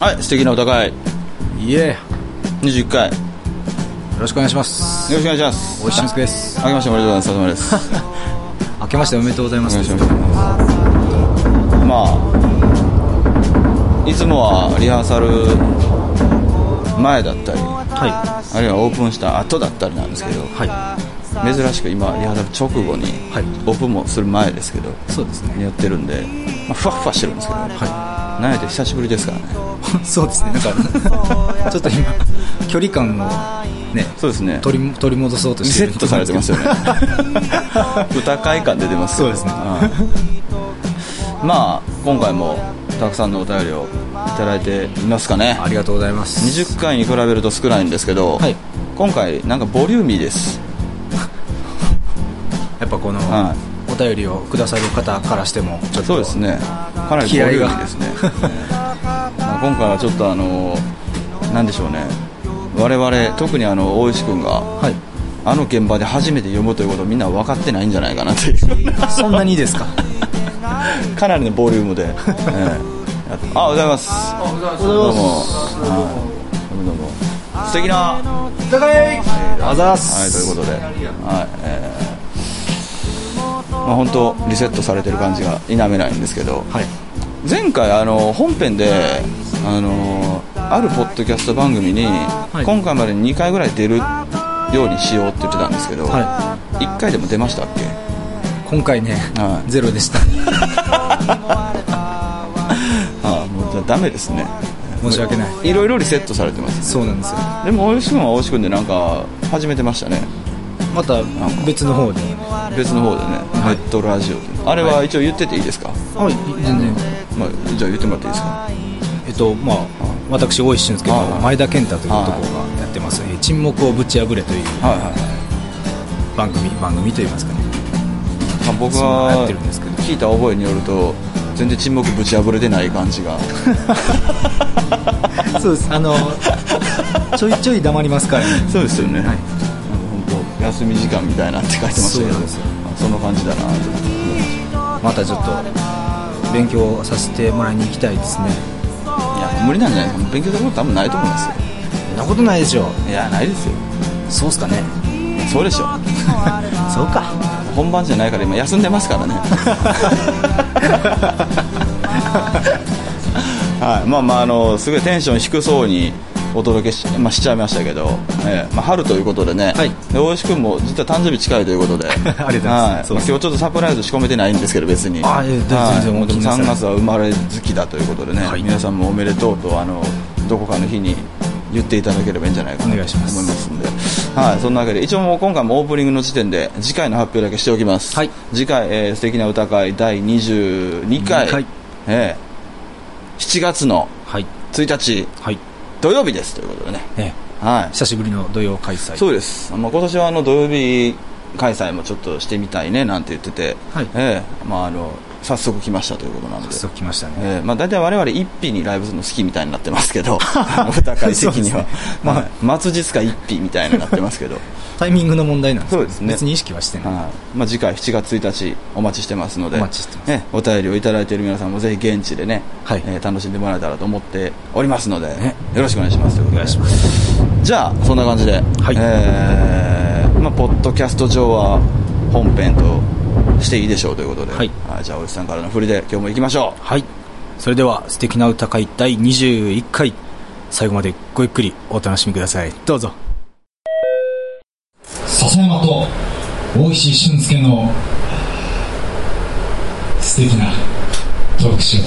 はい素敵な歌会い。え。よ21回。よろしくお願いします。ろしくお願いします。おいしんすけです。あけましておめでとうございます。お疲れ様です明けましておめでとうございます。まあいつもはリハーサル前だったりはあるいはオープンした後だったりなんですけどい。は珍しく今リハーサル直後にはい。オープンもする前ですけどいそうですね。やってるんで、まあ、ふわっふわしてるんですけど、はなんやて久しぶりですからね。い そうですね。なんか ちょっと今距離感をねそうですね。取り取り戻そうとリしてるセットされてますよね。歌会感出てますそうですね。うんまあ今回もたくさんのお便りをいただいていますかね。ありがとうございます。20回に比べると少ないんですけど、はい。今回なんかボリューミーです。やっぱこの、はお便りをくださる方からしてもちょっと。そうですねかなりボリューミーですね。まあ今回はちょっとあのなんでしょうね。我々特にあの大石君がはい。あの現場で初めて読むということをみんな分かってないんじゃないかなという。そんなにいいですか？かなりのボリュームで、ええ。あおはようございます。どうも。はい。どうも。どうも。素敵な。高いあざーはいすということで。はいえーまあ本当リセットされてる感じが否めないんですけどはい。前回あの本編であのあるポッドキャスト番組に、い。今回までに2回ぐらい出るようにしようって言ってたんですけど、は1回でも出ましたっけ？今回ね、はい。ゼロでした。ああもうじゃあダメですね。申し訳ない。いろいろリセットされてますそうなんですよ。でも大石君は大石君でなんか始めてましたねまた別の方で。別の方でね、ネットラジオであれは一応言ってていいですか、はい全然。まあ、じゃあ言ってもらっていいですか？えっとまあ私大石俊介とはい。前田健太という男がやってます「えー沈黙をぶち破れ」というはいはいはい、番組番組といいますかね。まあ、僕ど。聞いた覚えによると全然沈黙ぶち破れてない感じが。そうです。あのちょいちょい黙りますからね。そうですよね、はい休み時間みたいなって書いてましたけどそうなんですよ。あそんな感じだなと思またちょっと勉強させてもらいに行きたいですね。いや無理なんじゃないですか勉強すること多分ないと思いますよ。そんなことないでしょいやないですよ。そうっすかね。そうでしょ そうか。本番じゃないから今休んでますからね。はい。まあまああのすごいテンション低そうにお届けし,、まあ、しちゃいましたけど、ええまあ、春ということでね、はい。で大石君も実は誕生日近いということで。ありがとうございます。はい。まあ今日ちょっとサプライズ仕込めてないんですけど別に。あいえ全然はい。でも3になさらず月は生まれ好きだということでね、はい。皆さんもおめでとうとあのどこかの日に言っていただければいいんじゃないかなと思います。すんで、はい、そんなわけで一応もう今回もオープニングの時点で次回の発表だけしておきます、はい。次回、えー素敵な歌会第22回。二回。えー7月のはい。1日。はい土曜日ですということでね、ねはい、久しぶりの土曜開催。そうです、まあ、今年はあの土曜日開催もちょっとしてみたいねなんて言ってて、はい。えーまあ、あの早速来ましたということなので。早速来ましたね、えーまあ、大体我々一匹にライブするの好きみたいになってますけど。歌会的には、ね。まあはい。末日か一匹みたいになってますけど、タイミングの問題なんです。そうですね。別に意識はしてない、はい。まあ、次回7月1日お待ちしてますのでお待ちしてます。ね、お便りをいただいている皆さんもぜひ現地でね、はい。えー楽しんでもらえたらと思っておりますので、ね。よろしくお願いします。お願いします。じゃあそんな感じで、はい。えーまあ、ポッドキャスト上は本編としていいでしょうということで、はい。じゃあおじさんからの振りで今日も行きましょう。はい。それでは素敵な歌会第21回。最後までごゆっくりお楽しみください。どうぞ笹山と大石俊介の素敵なトークショー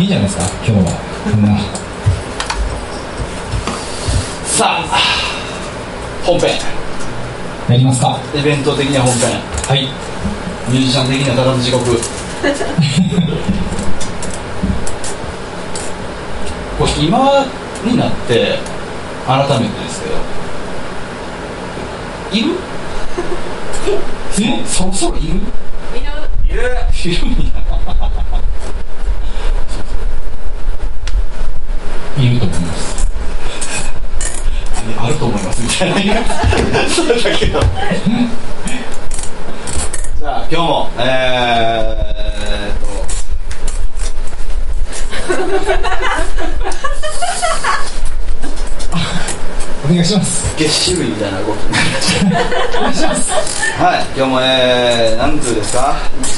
いいじゃないですか今日は。こんな。さあ本編。やりますか。イベント的には本編。はい。ミュージシャン的にはただの地獄 これ今になって改めてですけど。いる？え？そろそろいる？いる。いる。いるいると思います。あると思いますみたいなそうだけど。じゃあ今日もえー、っとお願いします。月種類みたいな動きお願いしますはい今日もえー、何通ですか？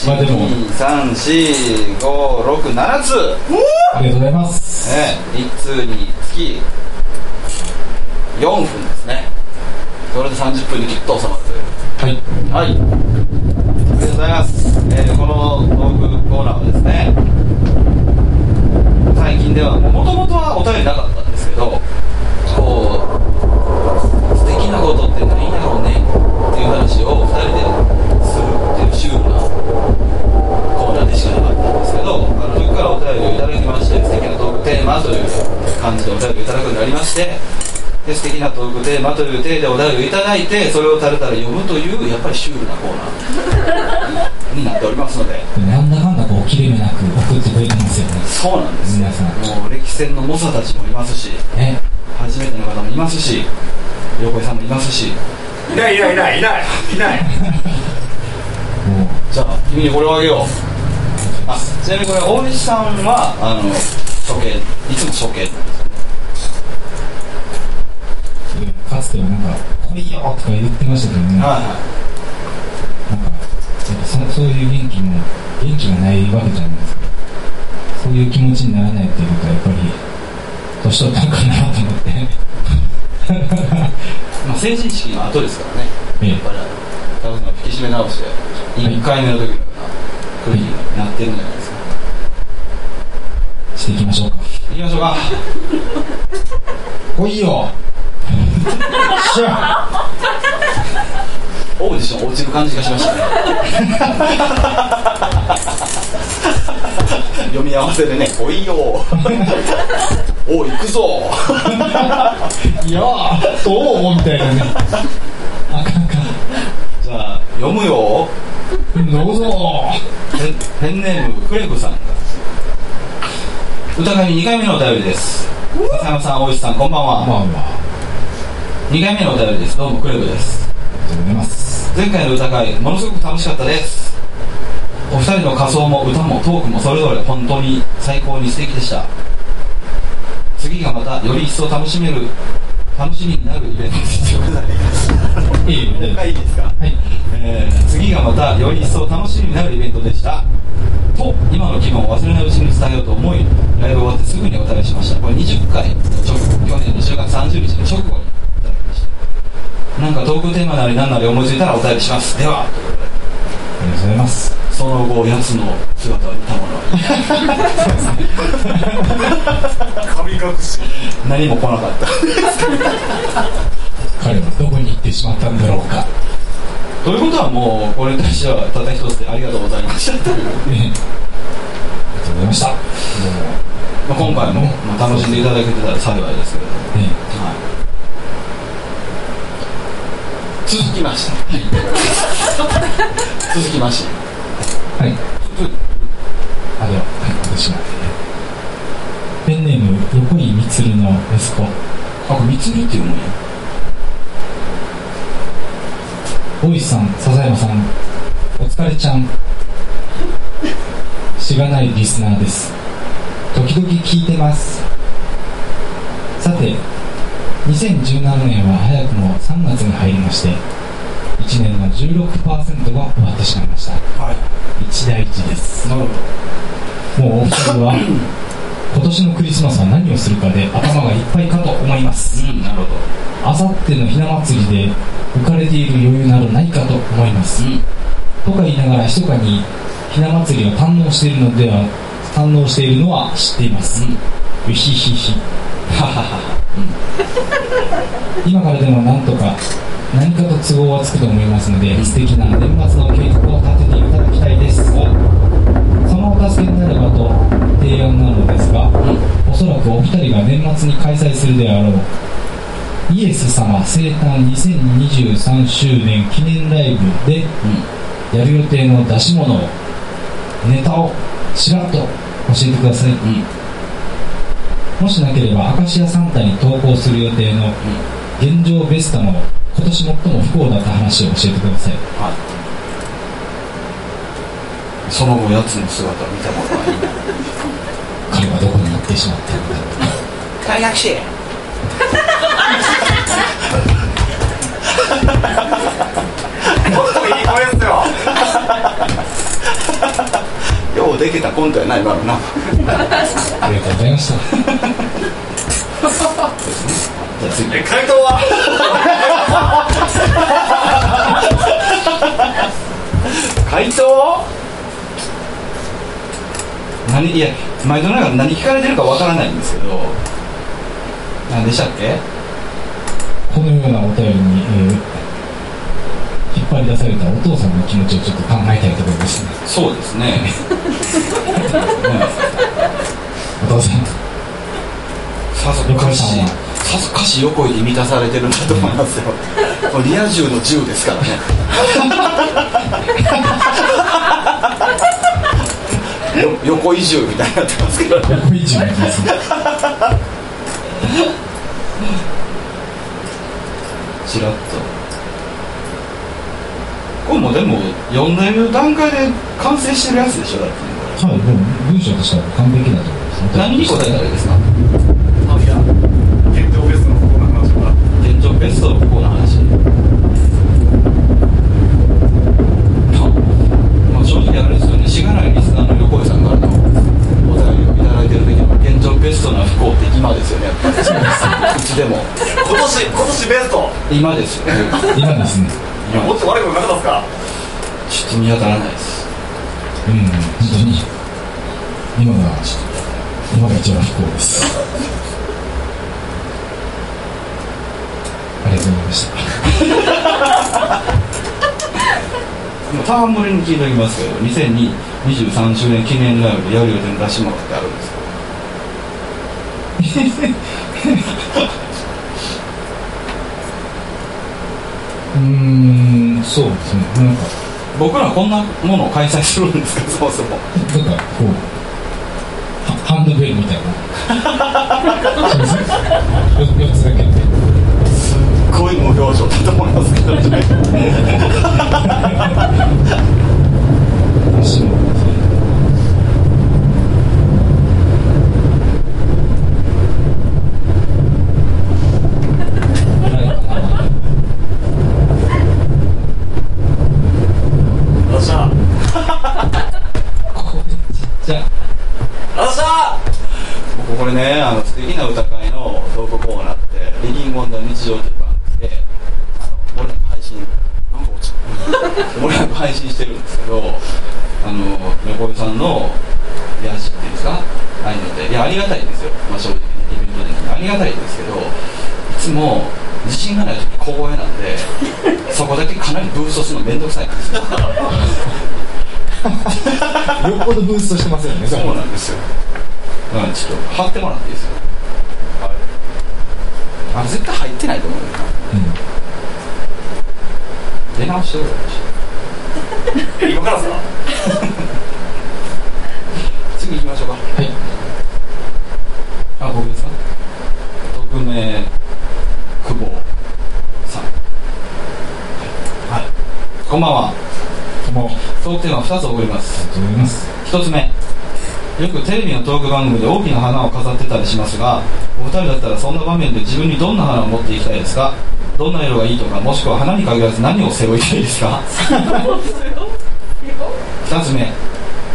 まあでも1234567通。ありがとうございます。ね、1通につき4分ですね。それで30分にきっと収まるという。はい。はい。ありがとうございます、えーこのトークコーナーはですね最近ではもともとはお便りなかったんですけどこう素敵なことって何やろうねっていう話を2人でするっていうシュールなコーナーでしかなかったんですけどあの時からお便りをいただきまして素敵なトークテーマという感じでお便りをいただくようになりましてで素敵なトークテーマという体でお便りをいただいてそれをたるたる読むというやっぱりシュールなコーナーになっておりますので。なんだかんだこう切れ目なく送ってくれそうなんですよ皆さん。もう歴戦の猛者たちもいますしね。初めての方もいますし横井さんもいますし。いないいないいない。いない。いない。もうじゃあ君にこれをあげよう。あちなみにこれ大石さんはあの処刑いつも処刑かつてはなんか「来いよ!」とか言ってましたけどね、はなんかやっぱそそういう元気も元気がないわけじゃない。ですかそういう気持ちにならないっていうことはやっぱり年取ったんかなと思って。まあ成人式の後ですからね。ええ。やっぱり多分引き締め直して1回目の時のような空気になってるんじゃないですか。していきましょうか。行きましょうか。来いよ。しゃオーディション落ちる感じがしましたね。読み合わせでね「おいよ。おい行くぞ。いやーどうみたいなね。あかんあかじゃあ読むよ。んどうぞ。ペンネームクレブさん。歌会に2回目のお便りです。笹山さん大石さんこんばんは、まあまあ2回目のお便りです。どうもクレブです。ありがとうございます前回の歌会ものすごく楽しかったです。お二人の仮装も歌もトークもそれぞれ本当に最高に素敵でした。次がまたより一層楽しめる楽しみになるイベントです。よいいよ大丈夫いいですか？はい。えー次がまたより一層楽しみになるイベントでした。と今の気分を忘れないうちに伝えようと思いライブ終わってすぐにお便りしました。これ20回去年の10月30日の直後になんかトークテーマなり何なり思いついたらお便りします。では。ありがとうございますその後やつの姿を見た者は神隠し。何も来なかった。彼はどこに行ってしまったんだろうか。ということはもうこれに対してはただ一つでありがとうございましたという、ねありがとうございました。もまあ、今回も、まあ、楽しんでいただけてたら幸いですけれども。うねはい、続きまして。続きまして。はい。あでは、はい、私がペンネーム横井充の息子。あこれ蜜りっていうもんや大石さん笹山さん。お疲れちゃん。しがないリスナーです。時々聞いてます。さて2017年は早くも3月に入りまして1年の16%が終わってしまいました。はい。一大事です。なるほど。もうお二人は 今年のクリスマスは何をするかで頭がいっぱいかと思います。うんなるほど。あさってのひな祭りで浮かれている余裕などないかと思います。うん。とか言いながら密かにひな祭りを堪能しているのでは堪能しているのは知っています、うん。うひひひはははは今からでもなんとか何かと都合はつくと思いますので、素敵な年末の計画を立てていただきたいです。そのお助けになればと提案なのですが、おそらくお二人が年末に開催するであろうイエス様生誕2023周年記念ライブでやる予定の出し物をネタをちらっと教えてください。うんうんもしなければアカシアサンタに投稿する予定の現状ベストの今年最も不幸だった話を教えてください。はい。その後やつの姿を見たことはいない。彼はどこに行ってしまったのか。大学生 できたコントやないわな。ありがとうございました。じゃあ次え回答は？回答？何いや毎度ながら何聞かれてるかわからないんですけど。何でしたっけ？このようなお便りに、えー張り出されたお父さんの気持ちをちょっと考えたいところですね。そうですね。お父さん。さぞかしさぞかし横井に満たされてるんだと思いますよ。これリア充の銃ですからね。よ横移住みたいになってますけど横以上にですね。ちらっとこれもでも読んでる段階で完成してるやつでしょだって。ねこはい、もう文章としては完璧だと思いますれ何に答えたらいいですか？あいや現状ベストのこんな話は現状ベストの不幸な話まあ正直あれですよね。しがないリスナーの横井さんからのお便りをいただいてる時の現状ベストな不幸って今ですよね。やっぱりうちでも。今年今年ベスト。今ですよね今ですね今もっと悪いことなかったですか？ちょっと見当たらないです。うん本当に。今が今が一番不幸です。ありがとうございました。ターンぶりに聞いておきますけど2023周年記念ライブでやる予定の出し物ってあるんですか？うーんそうですね。なんか僕らこんなものを開催するんですか？そもそも。なんかこうはハンドベルみたいな。そうですねよ4つだけですっごい無表情だと思いますけどね ですねはいよっしゃこれちっちゃよっしゃ僕これねあの素敵な歌会のトークコーナーって「リビング・オン・ザ・日常」という番組であの俺ら配信なんか落ちた俺ら配信してるんですけどあの横井さんの癒やしっていうんですか？ああいうのでいやありがたいですよ、まあ、正直にイベント的に。ありがたいですけどいつも自信がない時小声なんで そこだけかなりブーストするの面倒くさいんですよ。よっぽどブーストしてますよねそうなんですよだからちょっと貼ってもらっていいですよあれ？絶対入ってないと思うよ。出直してくれえ今からですか？次行きましょうか。はい。あ僕ですか？匿名久保さん。はい。こんばんは。もありトークテーマ2つ送ります。がとうございます。1つ目よくテレビのトーク番組で大きな花を飾ってたりしますがお二人だったらそんな場面で自分にどんな花を持っていきたいですか？どんな色がいいとかもしくは花に限らず何を背負いたいですか？2つ目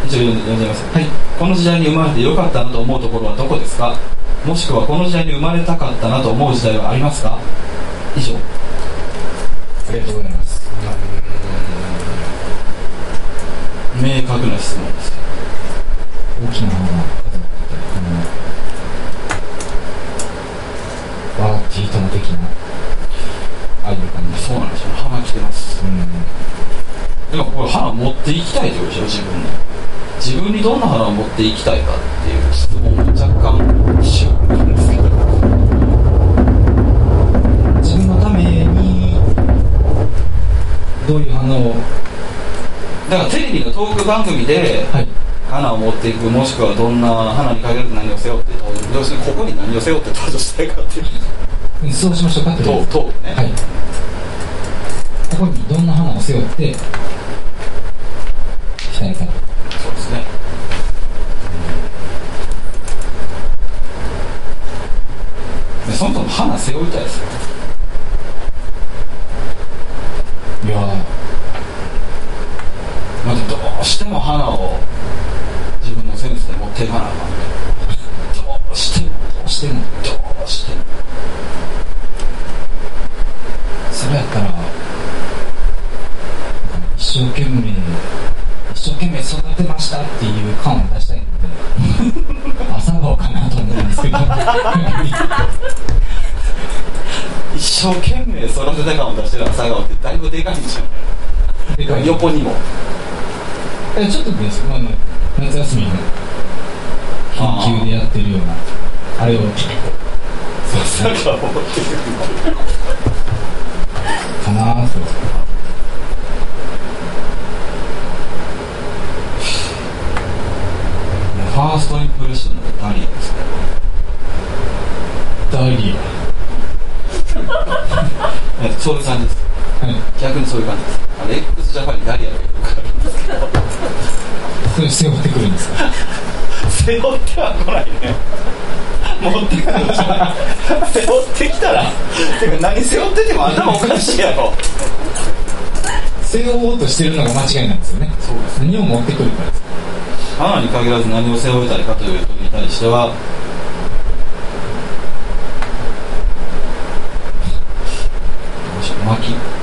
一応読んで読んます。はい。この時代に生まれてよかったなと思うところはどこですか？もしくはこの時代に生まれたかったなと思う時代はありますか？以上。ありがとうございます。明確な質問です大きな花が飾ってたりあのワーティートマ的なああいう感じそうなんですよ花来てますうんでもこれ花持っていきたいってことでしょ自分に自分にどんな花を持っていきたいかっていう質問も若干シュールなんですけど自分のためにどういう花をだからテレビのトーク番組ではい。花を持っていくもしくはどんな花に限らず何を背負って要するにここに何を背負って登場したいかっていう。うんそうしましょうかって頭頭部ね、はい。ここにどんな花を背負ってしたいかそうですねでそもそも花背負いたいですよ。いやだってどうしても花を自分のセンスで持っていかなあかんどうしてもどうしてもどうしても。それやったら一生懸命一生懸命育てましたっていう感を出したいので 朝顔かなと思うんですけど。生懸命育てた感を出してる朝顔ってだいぶでかいんじゃん。横にも。えちょっとですあの夏休みの緊急でやってるようなあれを。朝顔を持ってくるかな。とファーストインプレッションのダリーですねダリえそういう感じです。アはい。逆にそういう感じです。あの x ジャパンにダリアがいるか。らそれ背負ってくるんですか背負っては来ないね。持ってくる背負ってきたら。てか何背負ってても頭おかしいやろ。背負おうとしてるのが間違いなんですよね。そうです何を持ってくるかです。花に限らず何を背負いたいかという時に対してはどうしよう薪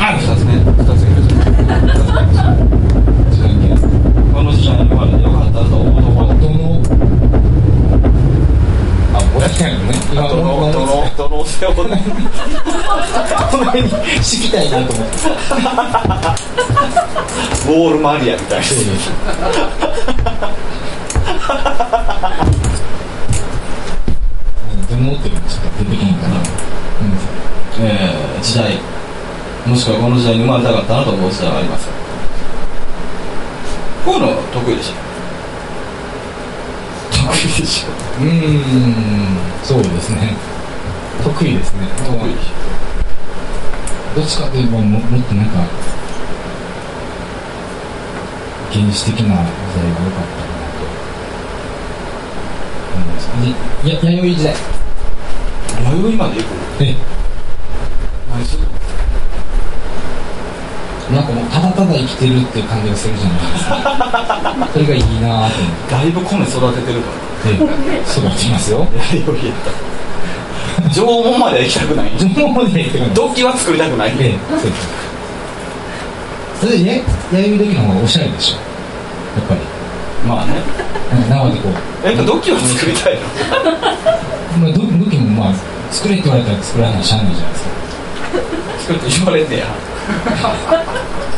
あ二つ目二つ目このたと思うところどのね今どのどのどの背負うこの辺に敷きたいなと思ってウォールマリアみたいです。どのっていうのがちょっと出てこな？いかな、えー時代。もしくはこの時代に生まれたかったなと思う時代があります。こういうの得意でしょ得意でしょ。うん、そうですね。得意ですね。得意でしどっちかといえばももっとなんか原始的な時代が良かったかなと思いますいや弥生時代ょ弥生まで行くえ何すなんかもうただただ生きてるっていう感じがするじゃないですか。それがいいなと思っ だいぶ米育ててるかて育ってますよら 弥生やった縄文までは行きたくない？縄文まで行ってから土器は作りたくない？ええそうですそれでや弥生時の方がおしゃれでしょ。やっぱり。まあね。生でこう。やっぱ土器は作りたいの？まあ、ど武器もまあ作れって言われたら作らないしゃあないじゃないですか、作って言われんねや。ま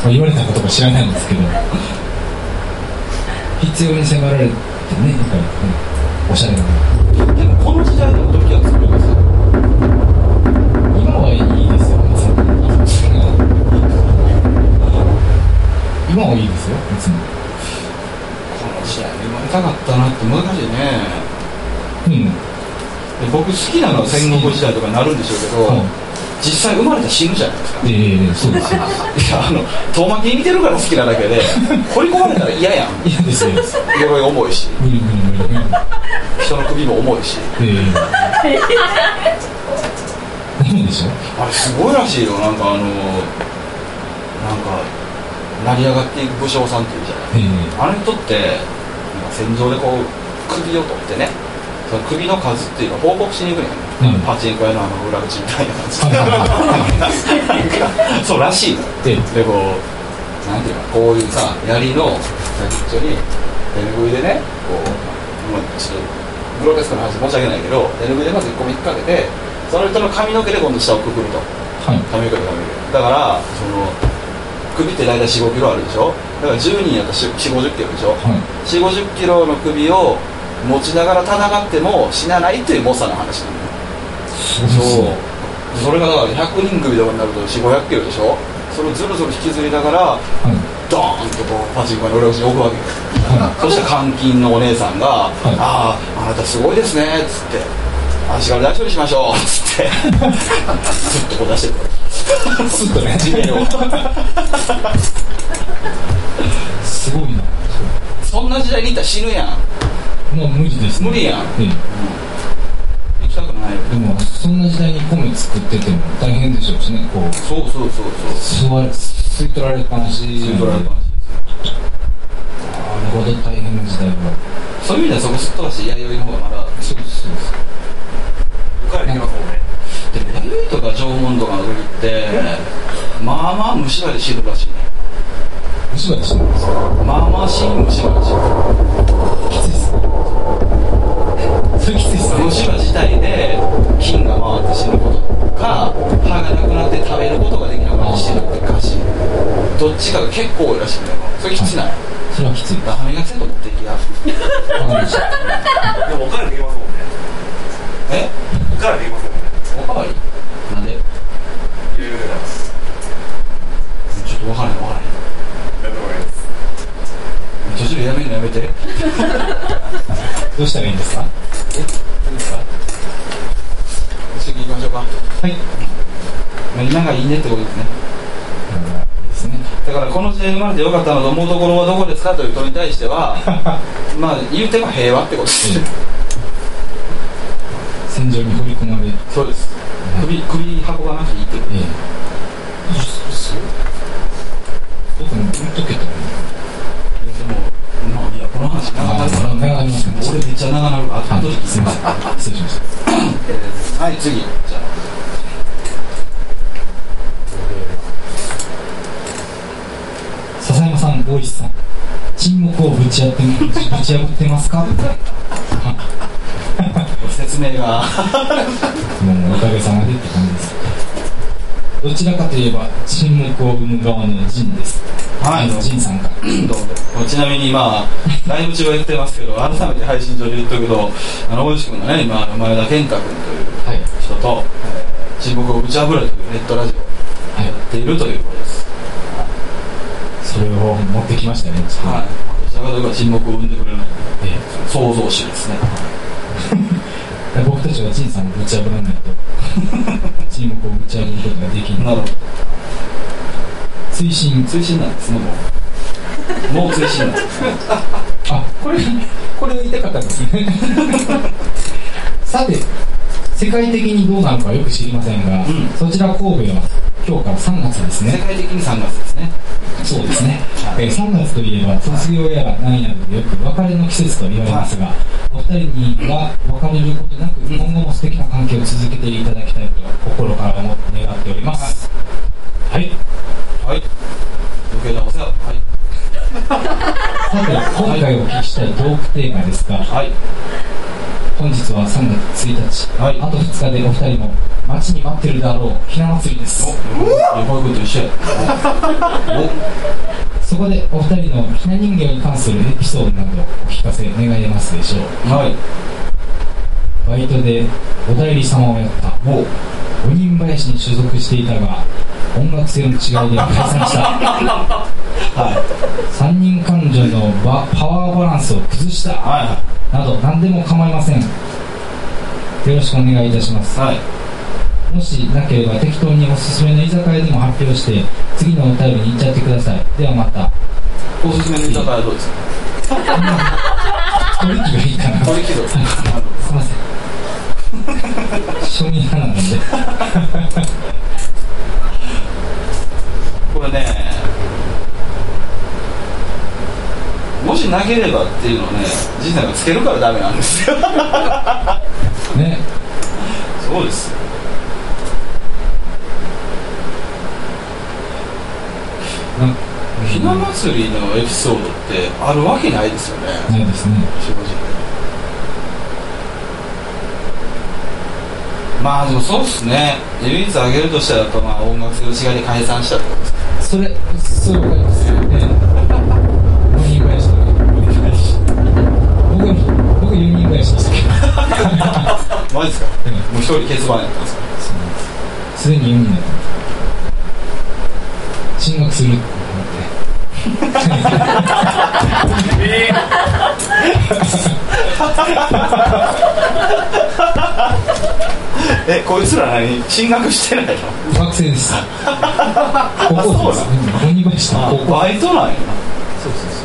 あ、言われたことか知らないんですけど。必要に迫られてねやっぱり、うんおしゃれなものでもこの時代でも土器は作りますよ今はいいですよ別に今はいいですこの時代に生まれたかったなって難しいね。うん。で僕好きなのは戦国時代とかになるんでしょうけど、はい実際生まれたら死ぬじゃないですか。ええそうです。よ いやあの遠巻きに見てるから好きなだけで掘り込まれたら嫌やん。嫌ですよ。嫌です無鎧重いし人の首も重いし。ええ。ダメでしょ？あれすごいらしいよ。なんかあのなんか成り上がっていく武将さんっていうじゃないええあの人って戦場でこう首を取ってねその首の数っていうのを報告しに行くね。ん、うん。パチンコ屋のあの裏口みたいな感じでそうらしいのえでこうなんていうのこういうさ槍の先っちょに手ぬぐいでねこう、まあ、ちょっとグロテスクな話申し訳ないけど手ぬぐいでまず1個引っ掛けてその人の髪の毛で今度下をくくると。はい。髪の毛で髪の毛だからその首って大体4 5キロあるでしょ？だから10人やったら4 5 0キロでしょ、はい。4 5 0キロの首を持ちながら戦っても死なないっていう猛者の話なのよ。そうそれがだから100人組とかになると4500キロでしょ？それをずるずる引きずりながらはい。ドーンとこうパチンコに俺を置くわけよ。はそしたら監禁のお姉さんが「い。あああなたすごいですね」っつって「足から大処理しましょう」っつって。ずっとこう出してるすごいな。そんな時代にいったら死ぬやん。もう無理です、ね、無理やん。え行きたくないでもそんな時代に米作ってても大変でしょうしねこう。そうそうそうそう。吸い取られっぱなし。吸い取られっぱなし。なるほど大変な時代は。そういう意味ではそこすっ飛ばして弥生の方がまだそうですそうですお金できますもんねでも弥生とか縄文とかの時ってまあまあ虫歯で死ぬらしいね。虫歯でしてるんですよまあまあ死ぬ虫歯で死ぬきついっすそれきついっすね。虫歯自体で菌が回って死ぬことか歯がなくなって食べることができなくなって死ぬって歌詞どっちかが結構多いらしいんだよそれきつない？それはきつい歯磨きセット持っていきやわかりましたでもお金できますもんね。え？お金できますもんね。おかわりなんでいろいろ出ますわからないわからないやっやめるのやめて。どうしたらいいんですか？えですか。次行きましょうか。はい。まあ今がいいねってことですね。いいですね。だからこの時代生まれてよかったなと思うところはどこですかという問いに対しては まあ言うても平和ってことです。ね戦場に掘り込まれそうです。首首運ばなくていいってことええそう僕も言っとけとでもまあいやこの話長なるからね俺めっちゃ長なるあとは後で聞きまいすいますせん失礼しましたえーはい次じゃ笹山さん大石さん沈黙をぶち破ってぶち破ってますかあ 説明が。もうおかげさまでって感じですどちらかといえば沈黙を生む側の陣です。はい。陣さんから。どうもちなみにまあライブ中は言ってますけど改めて配信上で言っとくけどあの大石君がね今前田健太君というはい。人と「沈黙を打ち破れ」というネットラジオをやっているということです。それを持ってきましたね。はい。どちらかといえば沈黙を生んでくれるえ創造主ですね。え 僕たちは陣さんをぶち破らないと沈黙をぶち破ることができないなるほど。推進追伸なんですねもう。もう追伸なんですね。あこれこれを言いたかったんですね。さて世界的にどうなのかよく知りませんが、ん。そちら神戸は今日から3月ですね。世界的に3月ですね。そうですね、えー3月といえば卒業やら何やらでよく別れの季節と言われますが、お二人には別れることなく今後も素敵な関係を続けていただきたいと心から思って願っております。はい。はい。余計なお世話はい。さて今回お聞きしたいトークテーマですがはい本日は3月1日、はい。あと2日でお二人の待ちに待ってるであろう。ひな祭りです。そこでお二人のひな人形に関するエピソードなどお聞かせ願えますでしょうおはい。バイトでお代理様をやった。お。五人林に所属していたが音楽性の違いで解散したはい。三人彼女のバパワーバランスを崩した。はいはなど何でも構いません。よろしくお願いいたします。いはい。もしなければ適当におすすめの居酒屋でも発表して次のお便りに行っちゃってください。ではまた。おすすめの居酒屋はどうですか？取引がいいかな。取引どうですかすいません。庶民派なので。これねもしなければっていうのをね陣さんがつけるからダメなんですよ。ね。そうです。ひな祭りのエピソードってあるわけないですよね。ないですね。正直。まあでもそうっすね。唯一挙げるとしたらやっぱまあ音楽性の違いで解散したってことですか。それそうわかりますよですか？もう一人欠番やったん。ですかすすでに4人だ進学するって思ってえこいつら何？進学してないの？学生です。高校生です。鬼林の高校バイトなんや。なそうそうそ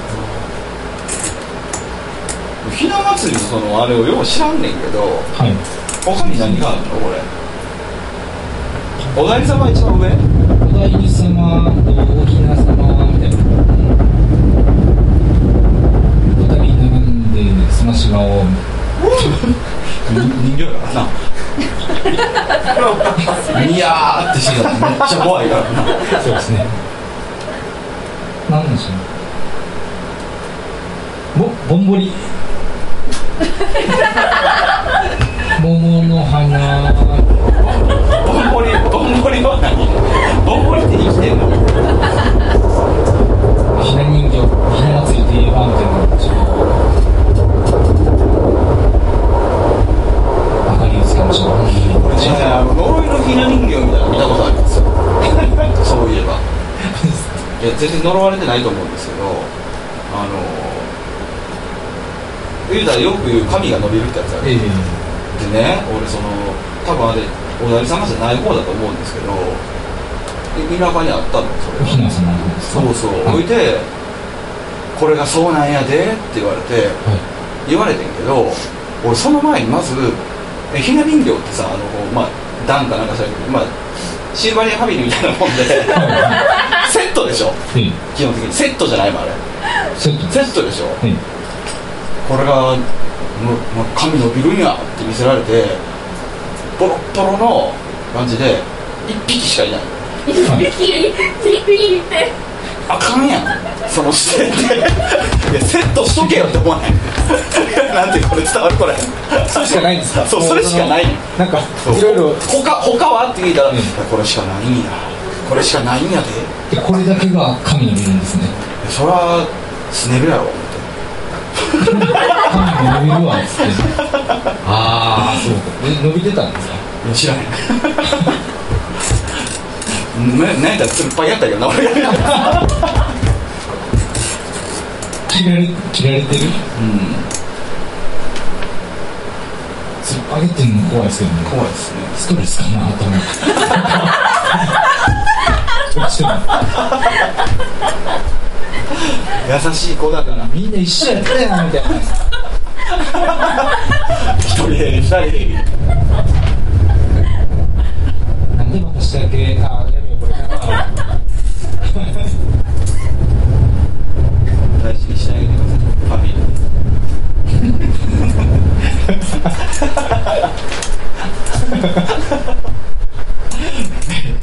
う。ひな祭りのそのあれをよう知らんねんけどはい他に何があるの？これ。おだいり様一番上？お大師様とおひな様みたいな二人並んでスマッシュ顔を人形やからな。いやーってしてめっちゃ怖いからな。そうですね。なんでしょうぼぼんぼり 桃の花。ボンボリボンボリは何？ボンボリって生きてんの？ひな人形ひな祭りといえばみたいなちょっと。明かりをつけましょう俺ねあの呪いのひな人形みたいなの見たことありますよそうい。えばいや全然呪われてない。と思うんですけどあの言うたらよく言う神が伸びるってやつある。ええでね俺その多分あれおだり様じゃない方だと思うんですけど田舎にあったの？それがおひなですかそうそう、はい。置いてこれがそうなんやでって言われてはい。言われてんけど俺その前にまずえひな人形ってさあのこうまあ段かなんかしたけどまあシルバニアファミリーみたいなもんで セットでしょ？ええ基本的に。セットじゃないもんあれ。セットでしょ？ええこれがもうもう髪伸びるんやって見せられてボロッボロの感じで一匹しかいない。はいびっくりびって。あかんやん。その視点で。いやセットしとけよって思わない。なんてこれ伝わるこれ。それしかないんですか？そうそれしかない。なんかいろいろ。他他は？って聞いたら、うん。これしかないんや。これしかないんやで。でこれだけが神の見るんですね。そりゃスネルやろ伸びるわっつって。ああそうか。で伸びてたんですか？知らへんね、なんやったらつるっぱいやったけどな俺が切られ切られてる。うん。つっ上げてるの怖いですけどね。怖いですね。ストレスかなと思って落ちても優しい子だからみんな一緒やったやんみたいな。一人減り二人なんで私だけ？あやめようこれ。な 大事にしてあげてくださいファミリー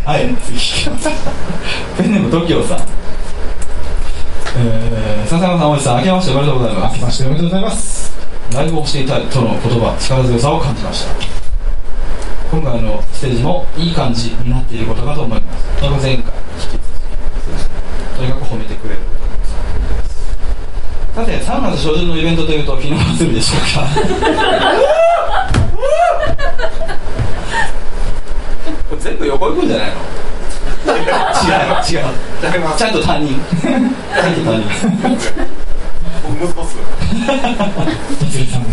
はい次ペンネーム TOKIO さんえー、笹山さん、大石さん、明けましておめでとうございます。明けましておめでとうございます。ライブをしていたいとの言葉力強さを感じました。今回のステージもいい感じになっていることかと思います。前回引き続きとにかく褒めてくれるさて3月初旬のイベントというと日の祭りでしょうか 全部横行くんじゃないの？違う違う。ちゃんと他人ちゃんと他人僕息子っすみつるさんもね。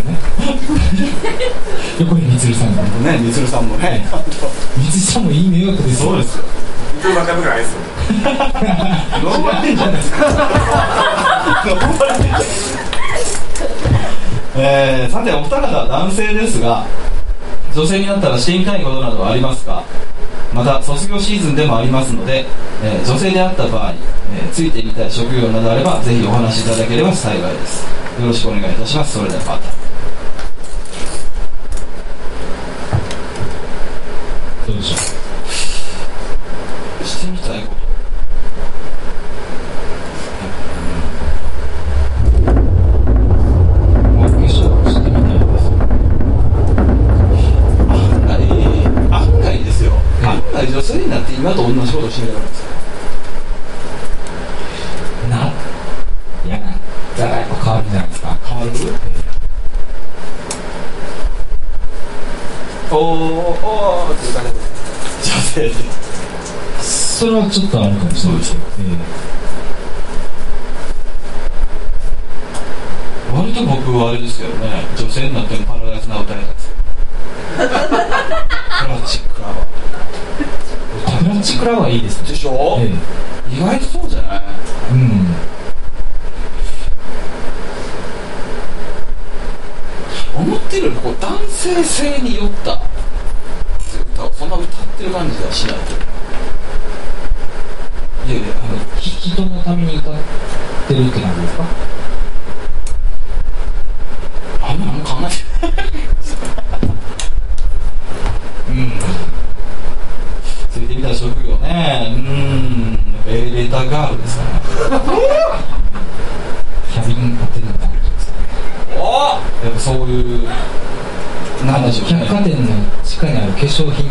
横にみつるさんもね。みつるさんもね。みつるさんもいい迷惑ですよ。そうですよ一応仲良くないっすよ呪われてんじゃないですか呪われてんじゃないえー、さてお二方男性ですが女性になったらしてみたいことなどはありますか？また卒業シーズンでもありますので、えー女性であった場合、えーついてみたい職業などあればぜひお話しいただければ幸いです。よろしくお願いいたします。それではまたどうでしょしてみたいことうお化粧してみたいです案外案外ですよ案外女性になって今と同じことしてみたいですないやなったらやっぱ変わるんじゃないですか変わるおーおーっていう感じ性でそれはちょっとあるかもしれない。です割と僕はあれですけどね女性になってもパラダイスな歌えたんですよプラスチックラバえー、プラスチックラバーいいですねーでしょ、え意外とそうじゃないえうん思ってるよりこう男性性に酔った歌をそんな歌ってる感じではしないいやいやあのひ人のために歌ってるって感じですか？あんま考えてないうん。ついてみた職業ね。うん。エレベーターガールですかねキャビンアテンダントですかねおやっぱそういうなんでしょうね百貨店の地下にある化粧品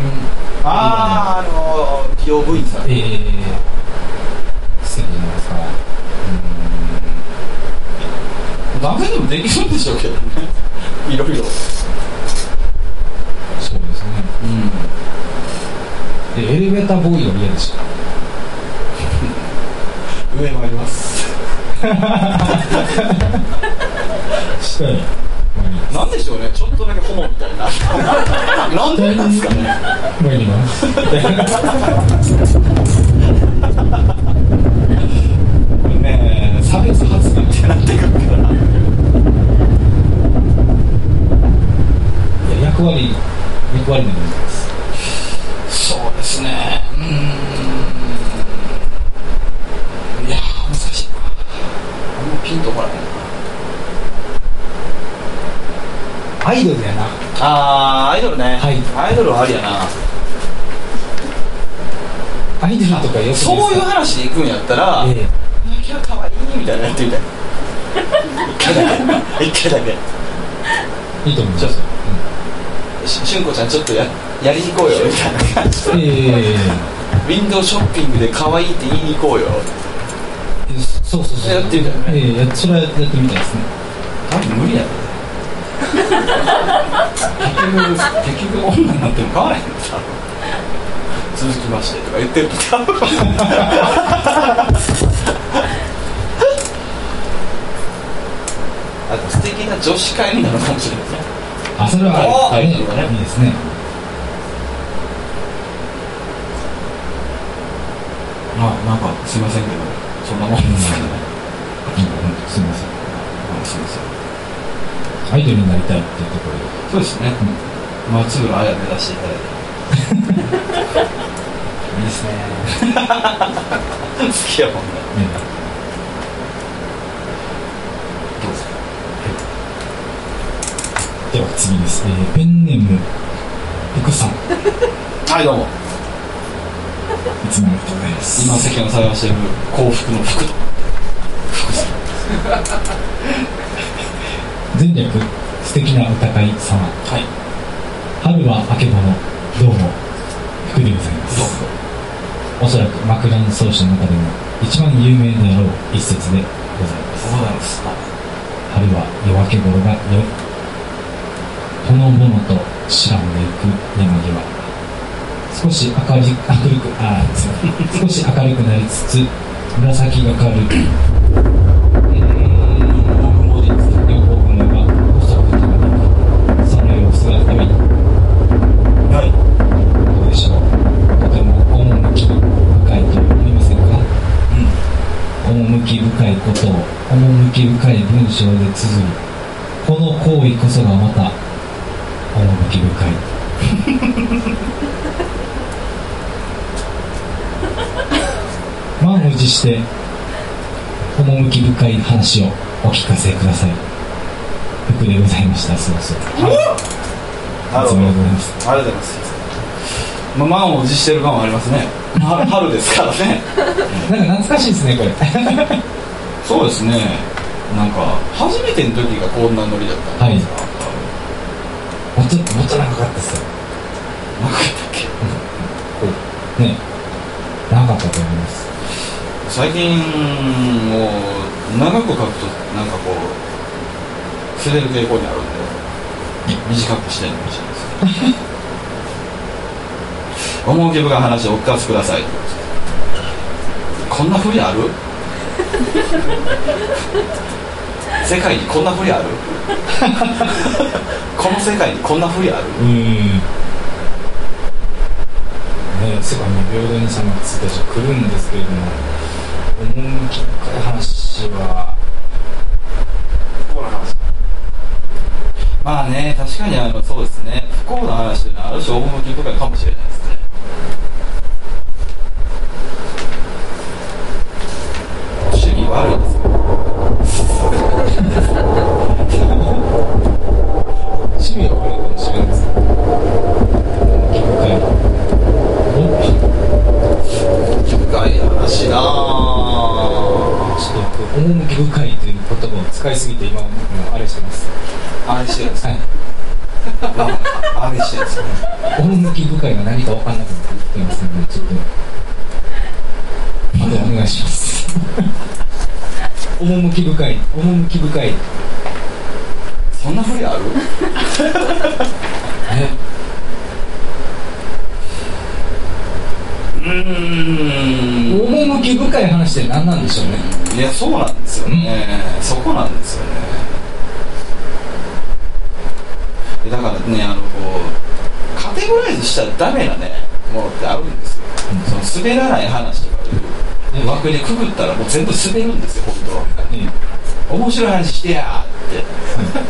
あああの美容部員さんええ素敵じゃないですかダメでもできるんでしょうけどねいろいろそうですねうんでエレベーターボーイは嫌でした上もありますしたいなんでしょうねちょっとだけホモみたいななんですかね。参ります ねえ差別発言ってなってくるからいや役割役割の問題ですそうですねうーんいやー難しいなあんまピンとこないなアイドルやなあーアイドルねはいアイドルはありやなアイドルとかよくですかそういう話で行くんやったら、えいや可愛いみたいなやってみたい一回だけ一回だけえいいと思いますししゅんこちゃんちょっとややりに行こうよみたいな感じで。ええウィンドウショッピングで可愛いって言いに行こう。よえそうそうそう。やってみたいねええやそれはやってみたいですね多分無理や。ろ結局結局女になっても変わらへん。のさ続きましてとか言ってる。と多分あと素敵な女子会になるかもしれないですねあそれはおありタイトルがねいいですねまあなんかすいませんけどそんなもんですけどね、うんうんすみません。まあすいません。アイドルになりたいっていうところで。そうですね、松浦綾目指していただいて。いいですね。好きやもんね。どうぞ。では次です、えーペンネーム福さん。いはいどうもつもありがとうございます。今世間を探している幸福の福と。福さん前略素敵な歌会様。はい。春はあけぼのどうも福でございます。おそらく枕草子の中でも一番有名であろう一節でございます。ございます。春は夜明け頃がよほのぼのと白んでいく山際少し明る明るくあ少し明るくなりつつ紫がかる。趣深いと思いませんか？趣深いことを趣深い文章で綴る。この行為こそがまた趣深い満を持して趣深い話をお聞かせください。福でございました。そうそうなるほどいつもありがとうございます。ありがとうございます。まあ満を持してる感はありますね。春 春ですからね。なんか懐かしいですねこれ。そうですね。なんか初めての時がこんなノリだったんですか、もっともっと長かったですよ。なかったっけ？ね長かったと思います最近もう長く書くとなんかこう捨てる傾向にあるんで短くしてるかもしれないですね。趣深い話をお聞かせくださいこんなふりある？世界にこんなふりある？この世界にこんなふりある？うん。ね世界に平等にさんがついた人来るんですけれども。趣深い話は不幸な話まあね確かにあのそうですね。不幸な話というのはある種趣深いかもしれないですね。趣味悪いですよ趣味は悪いかもしれないです趣深い深い話なぁちょっと趣深いという言葉を使いすぎて今僕もあれしてますあれしてるんですはいあれしてるんですよ趣深いが何か分かんなくなってきてますのでちょっとまたお願いします趣深い趣深いそんなふりあるえうーん趣深い話って何なんでしょうねいやそうなんですよね、そこなんですよね。でだからねあのこうカテゴライズしちゃダメなねものってあるんですよ、その滑らない話とかいう枠でくぐったらもう全部滑るんですよ本当は。え面白い話してやーって。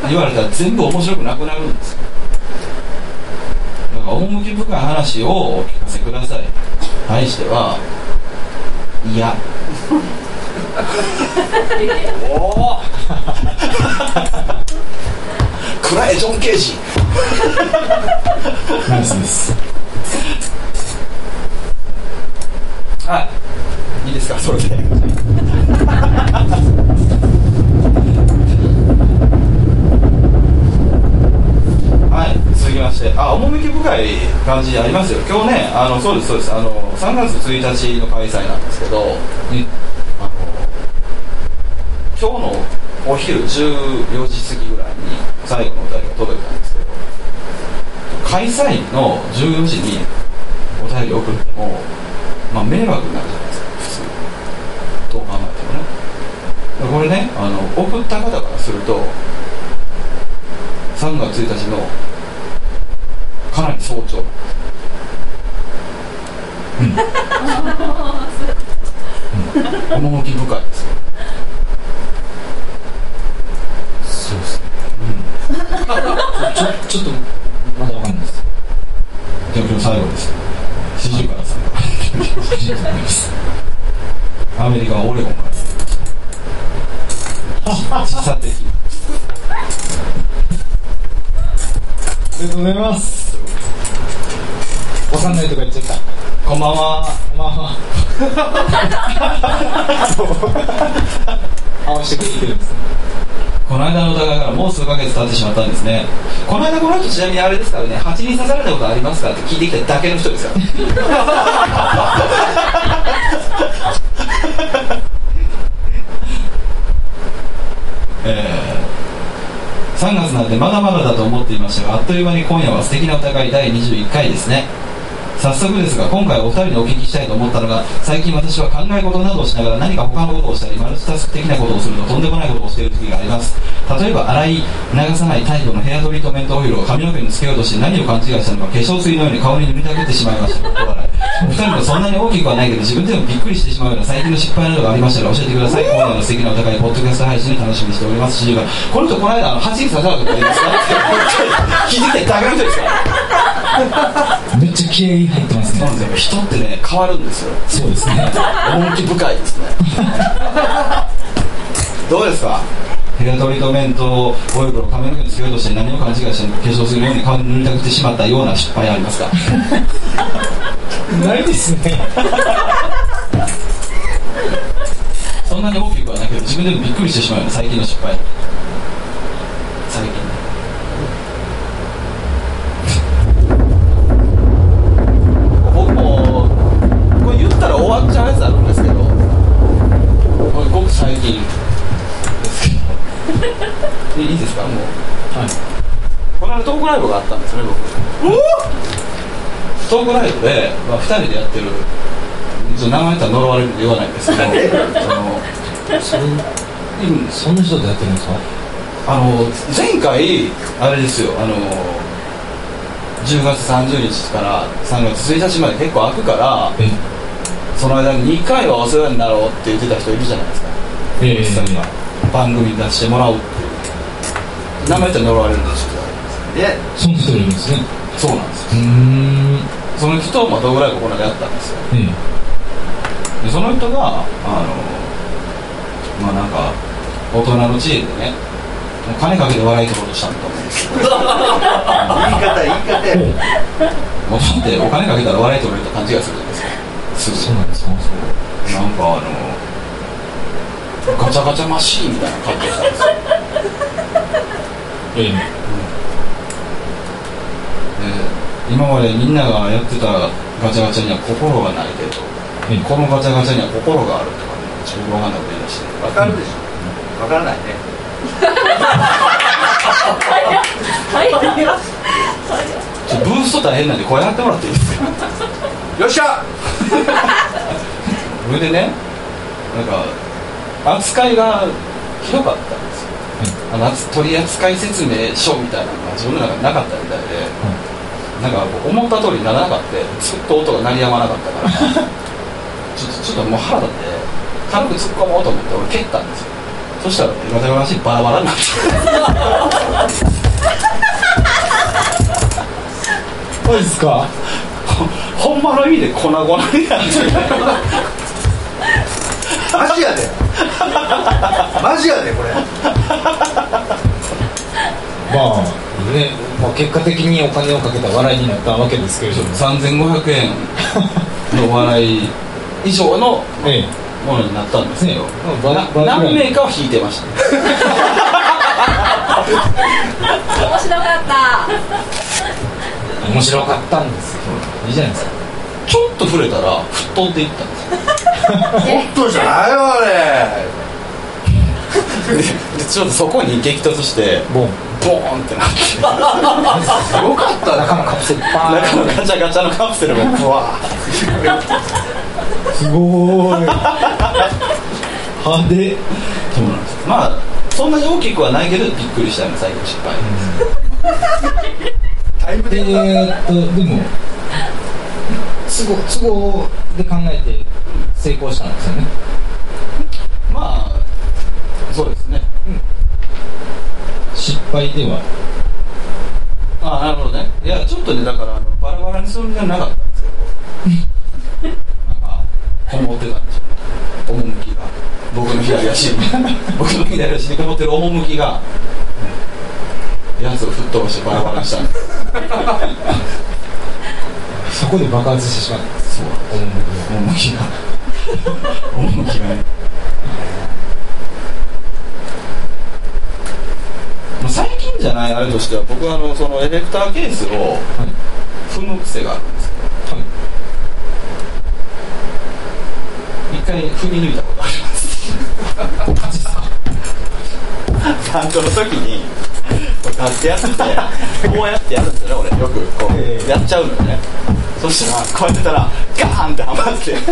言われたら全部面白くなくなるんですよ。だから趣深い話をお聞かせください。対してはいやおお暗いジョン・ケージナイスですはい。いいですか？それで。はい続きまして。あ趣深い感じありますよ。今日ねあのそうですそうです。あの3月1日の開催なんですけどえあの今日のお昼14時過ぎぐらいに最後のお便りが届いたんですけど開催の14時にお便り送っても、まあ、迷惑になるじゃないですか普通どう考えてもね。これねあの送った方からすると3月1日のかなり早朝趣深いですよそうですねちょちょっとまだ分かんないです。じゃあ今日最後です。四十から最後アメリカはオレゴンから時差的ありがとうございます。分かんないとか言っちゃった。こんばんは。ま あまあ合わせてくれてるんですねこの間の疑いからもう数ヶ月経ってしまったんですね。この間この人ちなみにあれですからね蜂に刺されたことありますかって聞いてきただけの人ですから えー3月なんてまだまだだと思っていましたがあっという間に今夜は素敵な歌会第21回ですね。早速ですが今回お二人にお聞きしたいと思ったのが最近私は考え事などをしながら何か他のことをしたりマルチタスク的なことをするととんでもないことをしている時があります。例えば洗い流さないタイプのヘアトリートメントオイルを髪の毛につけようとして何を勘違いしたのか化粧水のように顔に塗りたくてしまいましたお二人もそんなに大きくはないけど自分でもびっくりしてしまうような最近の失敗などがありましたら教えてください。今夜の素敵なお互いポッドキャスト配信楽しみにしておりますしこの人この間あの蜂に刺されたことありますか気づいてだけの人ですか？めっちゃ気合い入ってますね。なんで人ってね変わるんですよ。そうですね。趣深いですね。どうですか？ヘアトリートメントオイルを髪の毛につけようとして何を勘違いして化粧水のように顔に塗りたくってしまったような失敗ありますか？ないですね。そんなに大きくはないけど自分でもびっくりしてしまうような最近の失敗最近僕もこれ言ったら終わっちゃうやつあるんですけどこれごく最近ですけどでいいですかもうはいこの間トークライブがあったんですよね僕。トトークライブで、まあ、2人でやってるちょっと名前言ったら呪われるんで言わないんですけどそのそれそんな人とやってるんですか？あの前回あれですよあの10月30日から3月1日まで結構空くからえ？その間に2回はお世話になろうって言ってた人いるじゃないですか。ええ。おじさんが番組に出してもらおうっていう。名前言ったら呪われるんでしょでその人いるんですね。そうなんですその人もドグライブこの間やったんですよ。えでその人があのまあなんか大人の知恵でねもう金かけて笑い取ろうとしたんだと思うんですよ言い方言い方やもうだってお金かけたら笑い取れると勘違いするじゃないですかすぐそうなんですか？なんかあのガチャガチャマシーンみたいな格好したんですよ。ええ。で今までみんながやってたガチャガチャには心がないけどええこのガチャガチャには心があるとかね自分が分かんなくて言い出してわかるでしょ。わからないね。はいちょブースト大変なんで声張ってもらっていいですか？よっしゃ！それでねなんか扱いがひどかったんですよ、あの扱取扱説明書みたいなのが自分の中になかったみたいで、なんか思った通りにならなかった。ずっと音が鳴りやまなかったから。ちょっとちょっともう腹立って軽く突っ込もうと思って俺蹴ったんですよ。そしたらガチャガチャバラバラになって。そうですか？ほほんまの意味で粉々になって。マジやで。マジやでこれまあね、まあ、結果的にお金をかけた笑いになったわけですけれども。3500円の笑い以上のえものになったんですけど、何名かは引いてました。面白かった。え面白かったんですよ。いいじゃないですか。ちょっと触れたら吹っ飛んでいったんですよ。本当じゃないわあれ。ででちょっとそこに激突してボンボーンってなってすごかった中のカプセル中のガチャガチャのカプセルがブワすごーい派手そうなんですまあそんなに大きくはないけどびっくりしたのが最後失敗。ですタイムででえーっとでも都合都合で考えて成功したんですよね。まあそうですね。失敗では。ああなるほどね。いやちょっとねだからあのバラバラにするんじゃなかったんですけど。なんかこもってたんでしょうね趣が僕の左足。に 僕の左足にこもってる趣がやつを吹っ飛ばしてバラバラにしたんです。そこで爆発してしまった。そう趣が。趣がねまあ最近じゃないあれとしては僕はあのそのエフェクターケースをはい踏む癖があるんですよ。はい。一回踏み抜いたことあります。バンドの時にこう立ってやっててこうやってやるんですよね俺。よくこうやっちゃうのよね。そしたらこうやってたらガーンってはまって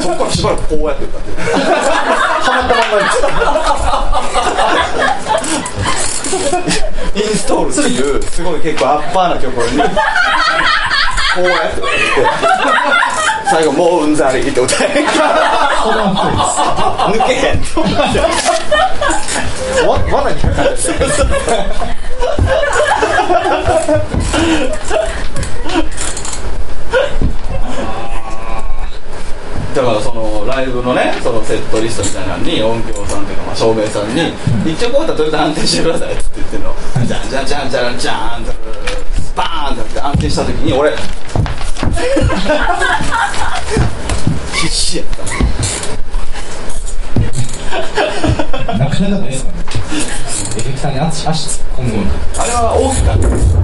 そこからしばらくこうやってたって はまったまんまにインストールっていうすごい結構アッパーな曲にこうやって。って最後「もううんざり」って歌え抜けへんと思って。わ罠にかかってだからそのライブのねそのセットリストみたいなのに音響さんと照明さんに「一曲終わったらとりあえず安定してください」って言ってるの「じゃんじゃんじゃんじゃんじゃん」ってバーンってなって安定した時に俺必死やったなかなかですよねエフェクターに足足突っ込むあれは大きかったです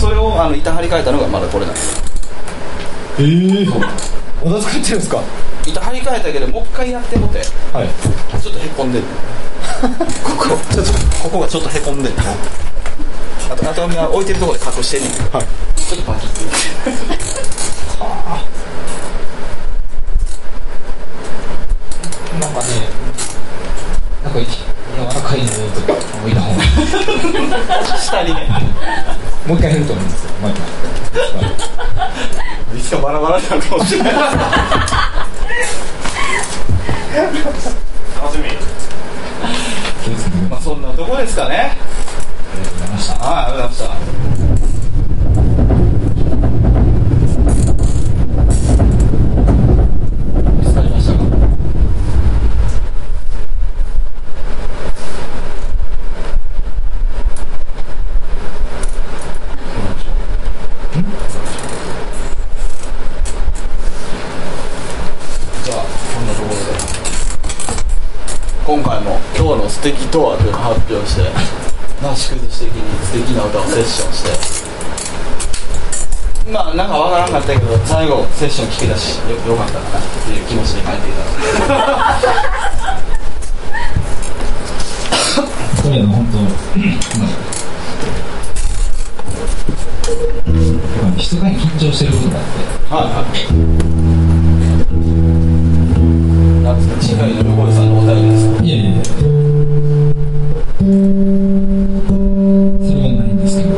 それをあの板張り替えたのがまだこれなんですええまだ作ってるんですか？板張り替えたけどもう一回やってもて。はい。ちょっとへこんでる ここ。ちょっとここがちょっとへこんでんの。あとあとみは置いてるところで隠してんねん。けど、はい。ちょっとパキッて。なんかねなんか柔らかいのとか置いた方が 下にね。もう一回減ると思うんですよ。毎回いつかバラバラになるかもしれない楽しみ。まあそんなとこですかね。ありがとうございましたはいありがとうございました見つかりましたかじゃあこんなところで今回も「今日の素敵とは」というのを発表してな祝日的に素敵な歌をセッションして。まあなんかわからんかったけど最後セッション聞けたしよよかったかなっていう気持ちで帰っていただこれあの本当、まあ、人が緊張してることがあって。はいはいですか次回の横井さんのお便りですかいやいやいやそれはないんです。けど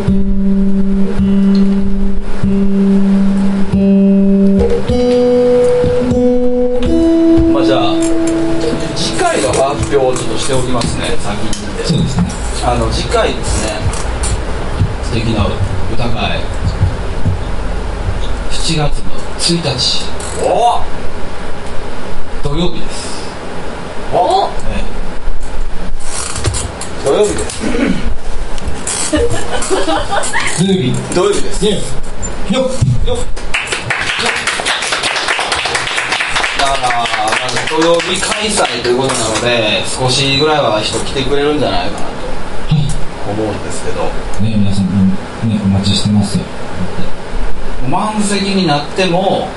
まあじゃあ次回の発表をちょっとしておきますね。先にそうですねあの次回ですね素敵な歌会。7月の1日お土曜日ですおええ土曜日です。土曜日。土曜日。ですよっ。よっ。よっ。だから土曜日開催ということなので少しぐらいは人来てくれるんじゃないかなと思うんですけどね皆さんねお待ちしてますよ満席になっ。ても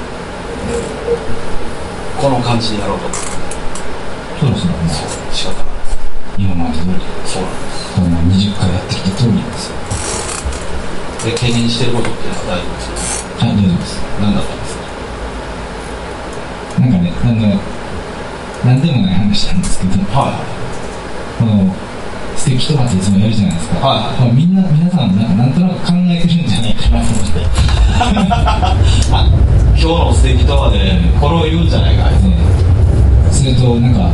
この感じになろうとでしてることっていうのは大丈夫ですかはい大丈夫です。何だったんですか？なんかねなんかなんでもない話なんですけど。はこの素敵とかっていつもやるじゃないですか、はい。みんな皆さんなんかなんとなく考えてるんじゃない。かなと思ってい。今日のとはでこれを言うんじゃない。かねそれとなんか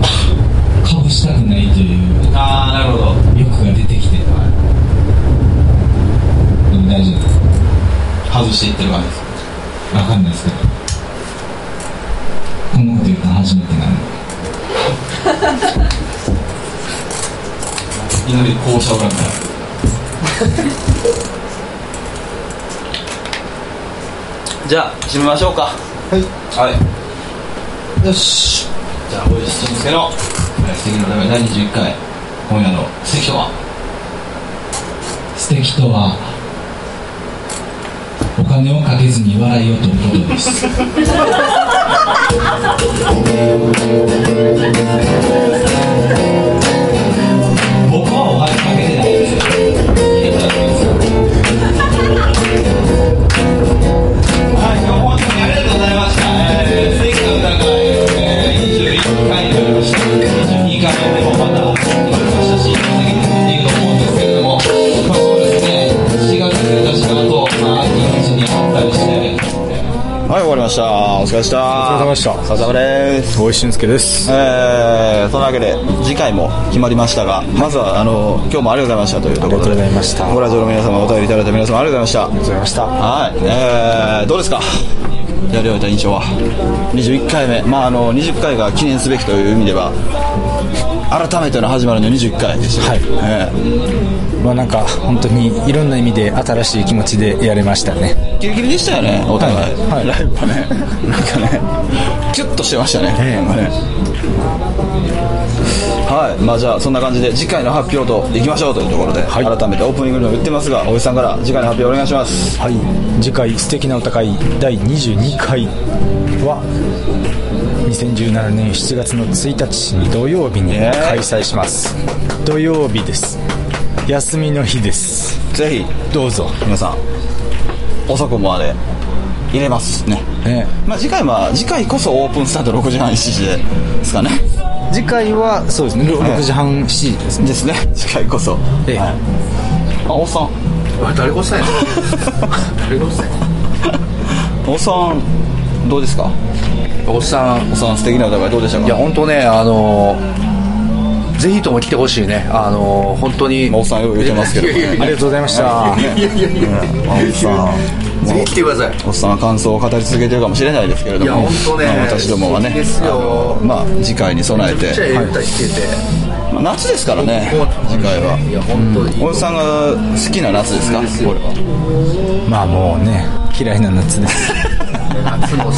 かぶしたくない。とい。うああなるほど欲が出て大丈夫です外していってる感じですわかんないですけどこんなこと言うの初めてなんでいきなり校舎裏みたいなじゃあ締めましょうか。はい。はい。よし。じゃあ大石慎介ののため第21回今夜の素敵とは？素敵とはお金をかけずに笑いを取ることです。僕はお前かけてないです。よ聞いたらいいですよはい今日本当にありが21回になりました。22回目でもまた決まりました。はい終わりました。お疲れでした。お疲れ様でした。お疲れ様です。大石俊介です。えー、そのわけで次回も決まりましたがまずはあの今日もありがとうございましたというところでありがとうございました。ご来場の皆様お便りいただいた皆様ありがとうございました。ありがとうございました。はい、えー、どうですか？やり終えた印象は？21回目。まああの20回が記念すべきという意味では改めての始まりの21回でした、はい。えまあなんか本当にいろんな意味で新しい気持ちでやれましたね。ーキリキリでしたよねお互い、はい。はいライブはね。なんかねキュッとしてましたね,、ええ。なんかね。はい。まあじゃあそんな感じで次回の発表といきましょうというところで、はい。改めてオープニングにも言ってますが大石さんから次回の発表お願いします。はい。次回「素敵な歌会」第22回は2017年7月の1日土曜日にイエ開催します。土曜日です。休みの日です。ぜひどうぞ皆さん。遅くまで入れますね。ねまあ次回は次回こそオープンスタート6時半7時でですかね。次回はそうですね6時半7時ですね。ですね。次回こそ、ええ。はい、あおっさん。誰がしたいの誰がしたいおっさんどうですか？おっさん。おっさん素敵な歌声どうでしたか？いや本当ねあのぜひとも来てほしいね。あの本当に。まあおっさんよく言ってますけどありがとうございました。おっさんぜひ来てください。おっさんは感想を語り続けてるかもしれないですけれど。もいや本当ね。まあ私どもはね。まあ次回に備えて、めっちまあ、夏ですからね。次回は。いや本当に。おっさんが好きな夏ですか？これは。まあもうね嫌いな夏です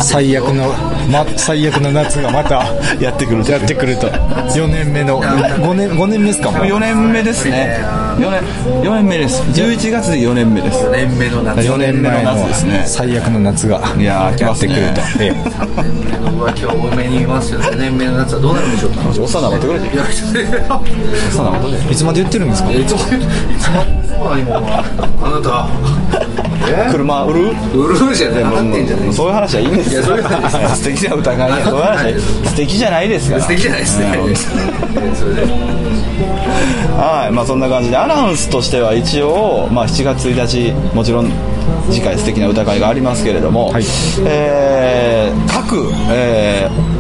最悪の、ま、最悪の夏がまたやってくるやってくると4年目の5年5年目ですかもう4年目ですね4年4年目です11月で4年目です4年目の夏4年目の夏ですね最悪の夏がいややってくると、ええ4年目の浮気を多めに言いますけど4年目の夏はどうなるんでしょうかおっさん黙ってくれておっさん黙ってくれていつまで言ってるんですかいつもいつもそうなにもうあなたえ車売る？売るじゃない。そういう話はいいんですよ。いやそういう話。です素敵な歌がね。そういう話。は 素敵じゃないですから素敵じゃないですね。はい。まあそんな感じでアナウンスとしては一応、まあ、7月1日もちろん次回素敵な歌会がありますけれども、はい。えー各、えー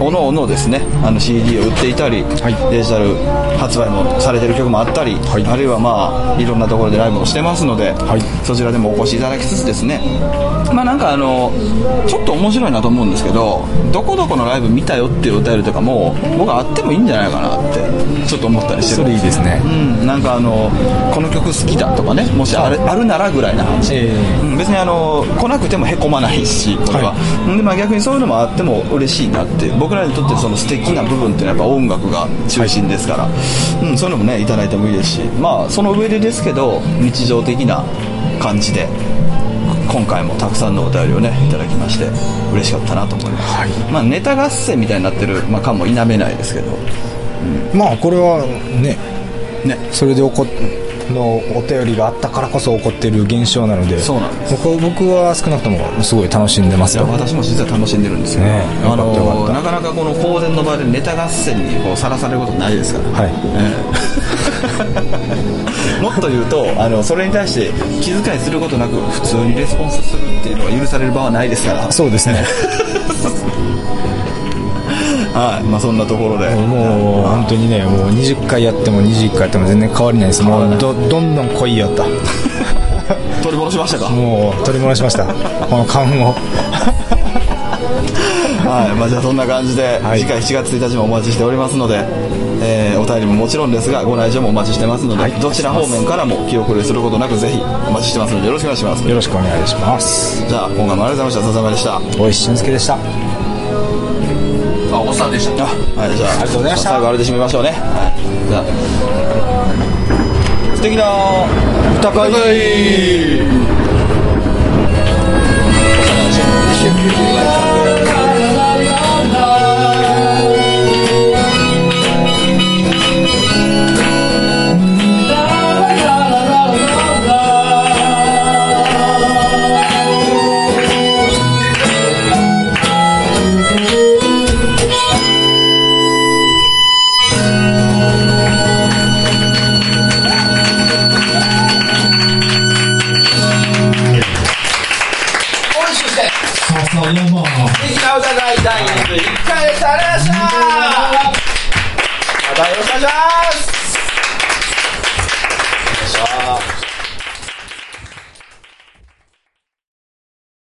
おのおのですね。あの CD を売っていたり、はい。デジタル発売もされてる曲もあったり、はい。あるいはまあいろんなところでライブをしてますので、はい。そちらでもお越しいただきつつですね。まあなんかあのちょっと面白いなと思うんですけどどこどこのライブ見たよっていうお便りとかも僕はあってもいいんじゃないかなってちょっと思ったりしてそるれいいですね。うん、なんかあのこの曲好きだとかねもしあるあるならぐらいな話、ええ。うん。別にあの来なくてもへこまないしこれは、はでまあ、逆にそういうのもあっても嬉しいなって僕らにとってその素敵な部分っていうのはやっぱ音楽が中心ですから、うん、そういうのもねいただいてもいいですし。まあその上でですけど日常的な感じで今回もたくさんのお便りをねいただきまして嬉しかったなと思います、まあ、ネタ合戦みたいになってる、まあ、感も否めないですけど。まあこれはねね。それで起このお便りがあったからこそ起こってる現象なのでそうなんです。僕僕は少なくともすごい楽しんでますよ。私も実は楽しんでるんですよ、ねあのなかなかこの公然の場でネタ合戦にさらされることないですから、はい。ええ。もっと言うとあのそれに対して気遣いすることなく普通にレスポンスするっていうのが許される場はないですから。そうですね はい。まあそんなところで。もう本当にねもう20回やっても21回やっても全然変わりないです。もうどどんどん来いよと 取り戻しましたか？もう取り戻しました。この勘を。はい。まあ、じゃあそんな感じで、はい。次回7月1日もお待ちしておりますので、えーお便りももちろんですがご来場もお待ちしてますので、どちら方面からも気遅れすることなくぜひお待ちしてますのでよろしくお願いします。よろしくお願いします。じゃあ今回もありがとうございました。笹山でした。大石俊介でしたあおっさんでしたあはいじゃあありがとうございました。最後あれで締めましょうね、はい、じゃあ素敵な歌会笹山素敵な歌会第21回。でした